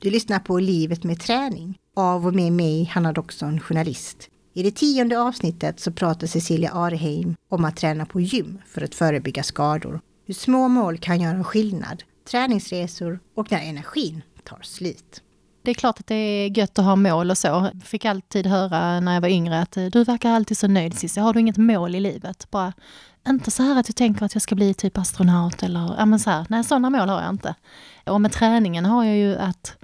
Du lyssnar på Livet med träning av och med mig, Hanna Doxon, journalist. I det tionde avsnittet så pratar Cecilia Arheim om att träna på gym för att förebygga skador. Hur små mål kan göra skillnad, träningsresor och när energin tar slut. Det är klart att det är gött att ha mål och så. Jag fick alltid höra när jag var yngre att eh, du verkar alltid så nöjd Cissi. Har du inget mål i livet? Bara, inte så här att du tänker att jag ska bli typ astronaut eller ja men så här. Nej, sådana mål har jag inte. Och med träningen har jag ju att,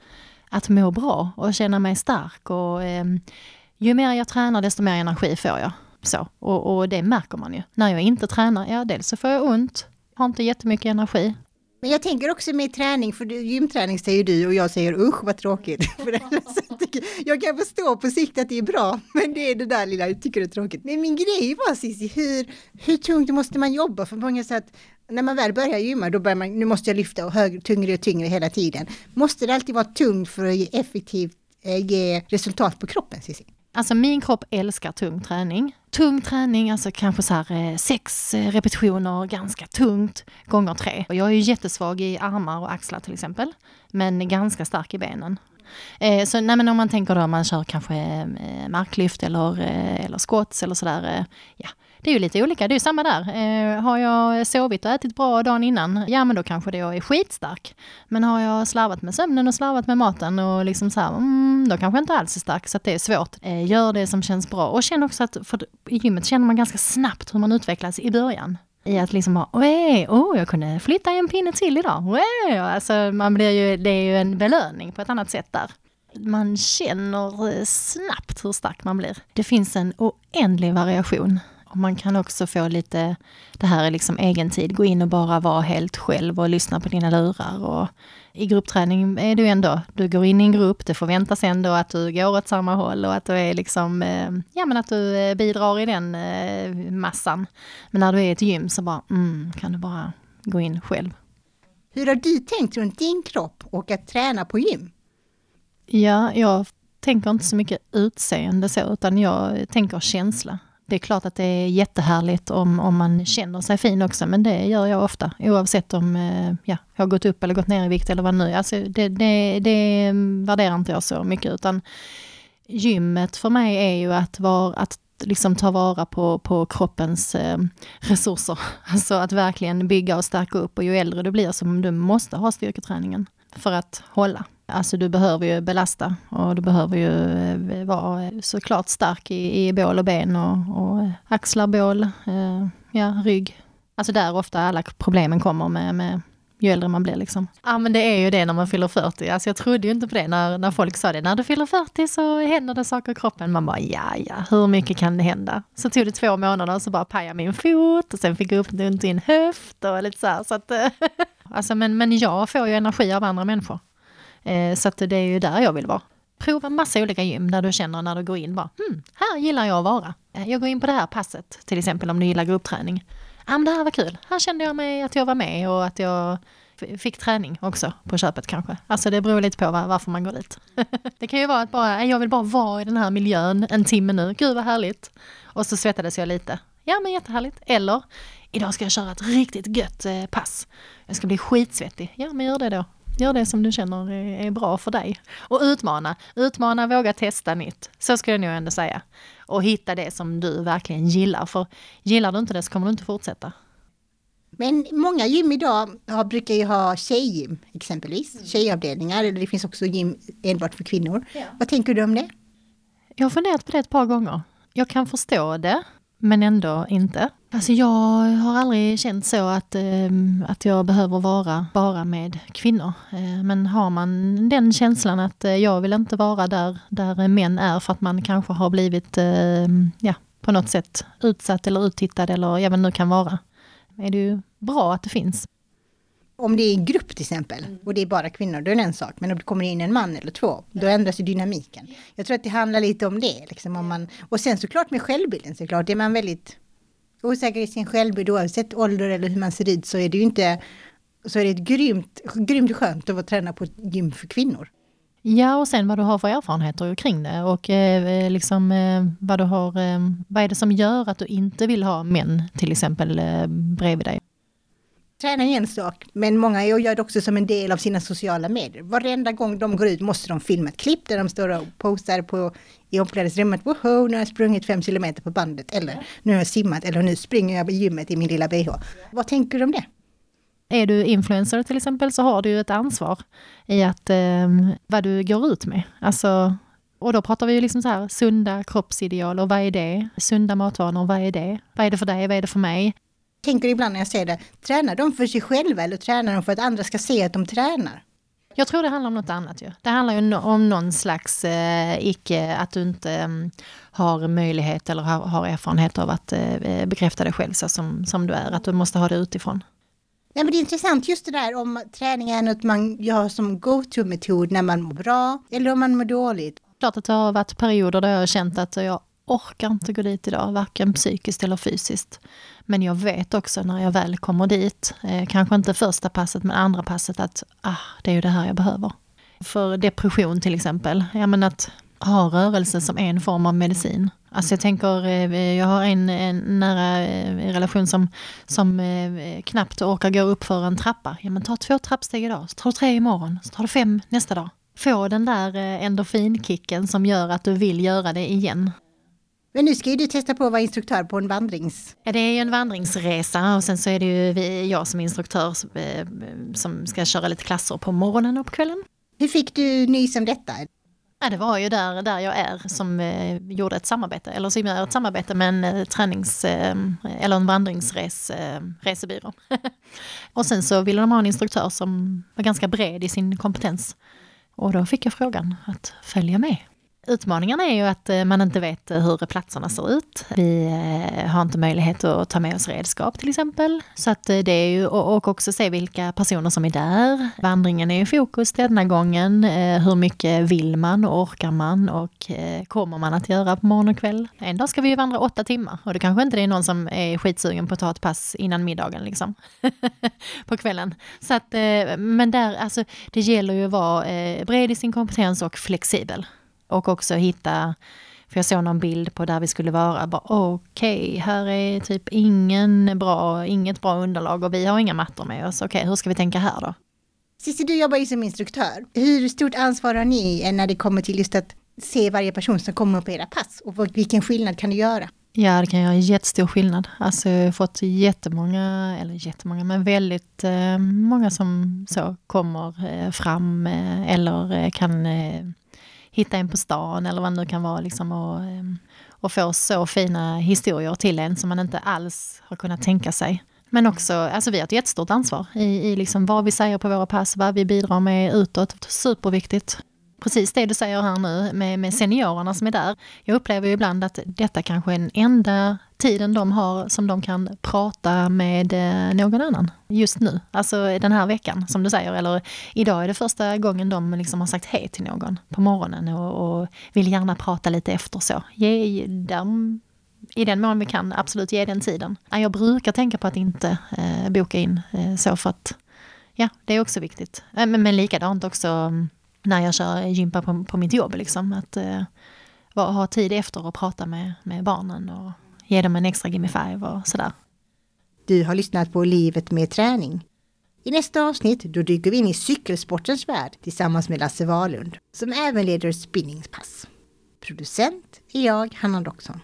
att må bra och känna mig stark och eh, ju mer jag tränar desto mer energi får jag. Så, och, och det märker man ju. När jag inte tränar, ja dels så får jag ont, har inte jättemycket energi. Men jag tänker också med träning, för gymträning säger du och jag säger usch vad tråkigt. jag kan förstå på sikt att det är bra, men det är det där lilla jag tycker det är tråkigt. Men min grej var Cissi, hur, hur tungt måste man jobba? För många säger att när man väl börjar gymma, då börjar man, nu måste jag lyfta och högre, tyngre och tyngre hela tiden. Måste det alltid vara tungt för att ge effektivt eh, ge resultat på kroppen, Cissi? Alltså min kropp älskar tung träning. Tung träning, alltså kanske så här eh, sex eh, repetitioner, ganska tungt, gånger tre. Och jag är ju jättesvag i armar och axlar till exempel, men ganska stark i benen. Eh, så nej, men om man tänker då man kör kanske eh, marklyft eller, eh, eller squats eller sådär, eh, ja, det är ju lite olika, det är ju samma där. Eh, har jag sovit och ätit bra dagen innan, ja men då kanske det jag är skitstark. Men har jag slarvat med sömnen och slarvat med maten och liksom så här, mm, då kanske jag inte alls är stark. Så det är svårt. Eh, gör det som känns bra. Och känn också att, för i gymmet känner man ganska snabbt hur man utvecklas i början. I att liksom ha, oh, jag kunde flytta en pinne till idag. Oj, alltså man blir ju, det är ju en belöning på ett annat sätt där man känner eh, snabbt hur stark man blir. Det finns en oändlig variation. Och man kan också få lite, det här är liksom egen tid, gå in och bara vara helt själv och lyssna på dina lurar. Och I gruppträning är du ändå, du går in i en grupp, det förväntas ändå att du går åt samma håll och att du är liksom, eh, ja men att du eh, bidrar i den eh, massan. Men när du är i ett gym så bara, mm, kan du bara gå in själv. Hur har du tänkt runt din kropp och att träna på gym? Ja, jag tänker inte så mycket utseende så, utan jag tänker känsla. Det är klart att det är jättehärligt om, om man känner sig fin också, men det gör jag ofta. Oavsett om eh, ja, jag har gått upp eller gått ner i vikt eller vad nu alltså det, det, det värderar inte jag så mycket, utan gymmet för mig är ju att, var, att liksom ta vara på, på kroppens eh, resurser. Alltså att verkligen bygga och stärka upp och ju äldre du blir så du måste ha styrketräningen för att hålla. Alltså du behöver ju belasta och du behöver ju eh, vara eh, såklart stark i, i bål och ben och, och axlar, bål, eh, ja, rygg. Alltså där ofta alla problemen kommer med, med ju äldre man blir liksom. Ja men det är ju det när man fyller 40. Alltså jag trodde ju inte på det när, när folk sa det. När du fyller 40 så händer det saker i kroppen. Man bara ja, ja, hur mycket kan det hända? Så tog det två månader och så bara pajade min fot och sen fick jag upp det ont i en höft och lite så här. Så att, eh, alltså men, men jag får ju energi av andra människor. Eh, så att det är ju där jag vill vara. Prova massa olika gym där du känner när du går in bara, hmm, här gillar jag att vara. Eh, jag går in på det här passet, till exempel om du gillar gruppträning. Ja men det här var kul, här kände jag mig att jag var med och att jag fick träning också på köpet kanske. Alltså det beror lite på var, varför man går dit. det kan ju vara att bara, jag vill bara vara i den här miljön en timme nu, gud vad härligt. Och så svettades jag lite. Ja men jättehärligt. Eller, idag ska jag köra ett riktigt gött eh, pass. Jag ska bli skitsvettig. Ja men gör det då. Gör det som du känner är bra för dig. Och utmana. Utmana, våga testa nytt. Så skulle jag nog ändå säga. Och hitta det som du verkligen gillar. För gillar du inte det så kommer du inte fortsätta. Men många gym idag har, brukar ju ha tjejgym exempelvis. Mm. Tjejavdelningar. Eller det finns också gym enbart för kvinnor. Ja. Vad tänker du om det? Jag har funderat på det ett par gånger. Jag kan förstå det men ändå inte. Alltså jag har aldrig känt så att, eh, att jag behöver vara bara med kvinnor. Eh, men har man den känslan att eh, jag vill inte vara där, där män är för att man kanske har blivit eh, ja, på något sätt utsatt eller uttittad eller även nu kan vara. Är det ju bra att det finns. Om det är en grupp till exempel och det är bara kvinnor, då är det en sak. Men om det kommer in en man eller två, då ändras ju dynamiken. Jag tror att det handlar lite om det. Liksom, om man, och sen såklart med självbilden såklart, är man väldigt osäker i sin självbild oavsett ålder eller hur man ser ut så är det ju inte så är det ett grymt, grymt skönt att träna på ett gym för kvinnor. Ja, och sen vad du har för erfarenheter kring det och eh, liksom eh, vad du har, eh, vad är det som gör att du inte vill ha män till exempel eh, bredvid dig? Träna är en sak, men många gör det också som en del av sina sociala medier. Varenda gång de går ut måste de filma ett klipp där de står och postar på i omklädningsrummet. Woho, nu har jag sprungit fem kilometer på bandet. Eller nu har jag simmat. Eller nu springer jag på gymmet i min lilla bh. Vad tänker du om det? Är du influencer till exempel så har du ett ansvar i att eh, vad du går ut med. Alltså, och då pratar vi ju liksom så här sunda kroppsideal och vad är det? Sunda matvanor, vad är det? Vad är det för dig? Vad är det för mig? Tänker ibland när jag säger det, tränar de för sig själva eller tränar de för att andra ska se att de tränar? Jag tror det handlar om något annat ju. Det handlar ju om någon slags eh, icke, att du inte eh, har möjlighet eller har, har erfarenhet av att eh, bekräfta dig själv så som, som du är. Att du måste ha det utifrån. Nej, men det är intressant just det där om träning är något man gör som go-to-metod när man mår bra eller om man mår dåligt. Klart att det har varit perioder där jag har känt att jag orkar inte gå dit idag, varken psykiskt eller fysiskt. Men jag vet också när jag väl kommer dit, eh, kanske inte första passet men andra passet, att ah, det är ju det här jag behöver. För depression till exempel, ja men att ha rörelse som en form av medicin. Alltså jag tänker, eh, jag har en, en nära eh, relation som, som eh, knappt orkar gå upp för en trappa. Ja men ta två trappsteg idag, så tar du tre imorgon, så tar du fem nästa dag. Få den där endorfinkicken som gör att du vill göra det igen. Men nu ska ju du testa på att vara instruktör på en vandrings... Ja, det är ju en vandringsresa och sen så är det ju jag som instruktör som ska köra lite klasser på morgonen och på kvällen. Hur fick du nys om detta? Ja, det var ju där, där jag är som eh, gjorde ett samarbete, eller som gör ett samarbete med en eh, tränings eh, eller en vandringsresebyrå. Eh, och sen så ville de ha en instruktör som var ganska bred i sin kompetens. Och då fick jag frågan att följa med. Utmaningen är ju att eh, man inte vet eh, hur platserna ser ut. Vi eh, har inte möjlighet att ta med oss redskap till exempel. Så att det är ju, och också se vilka personer som är där. Vandringen är ju fokus denna gången. Hur mycket vill man och orkar man och kommer man att göra på morgon och kväll? En dag ska vi ju vandra åtta timmar och det kanske inte är någon som är skitsugen på att ta ett pass innan middagen liksom. på kvällen. Så att, men där, alltså det gäller ju att vara bred i sin kompetens och flexibel. Och också hitta, för jag såg någon bild på där vi skulle vara, okej, okay, här är typ ingen bra, inget bra underlag och vi har inga mattor med oss. Okej, okay, hur ska vi tänka här då? Cissi, du jobbar ju som instruktör. Hur stort ansvar har ni när det kommer till just att se varje person som kommer på era pass och vilken skillnad kan du göra? Ja, det kan göra jättestor skillnad. Alltså, jag har fått jättemånga, eller jättemånga, men väldigt eh, många som så kommer eh, fram eh, eller eh, kan eh, hitta en på stan eller vad det nu kan vara. Liksom, och, ehm, och få så fina historier till en som man inte alls har kunnat tänka sig. Men också, alltså vi har ett jättestort ansvar i, i liksom vad vi säger på våra pass, vad vi bidrar med utåt. Superviktigt precis det du säger här nu med, med seniorerna som är där. Jag upplever ju ibland att detta kanske är den enda tiden de har som de kan prata med eh, någon annan just nu. Alltså den här veckan som du säger, eller idag är det första gången de liksom har sagt hej till någon på morgonen och, och vill gärna prata lite efter så. Ge dem i den mån vi kan absolut ge den tiden. Jag brukar tänka på att inte eh, boka in eh, så för att ja, det är också viktigt. Eh, men, men likadant också mm, när jag kör gympa på, på mitt jobb. Liksom, att eh, ha tid efter och prata med, med barnen och ge dem en extra gimme five och sådär. Du har lyssnat på Livet med träning. I nästa avsnitt då dyker vi in i cykelsportens värld tillsammans med Lasse Wahlund som även leder spinningpass. Producent är jag, Hanna Doxon.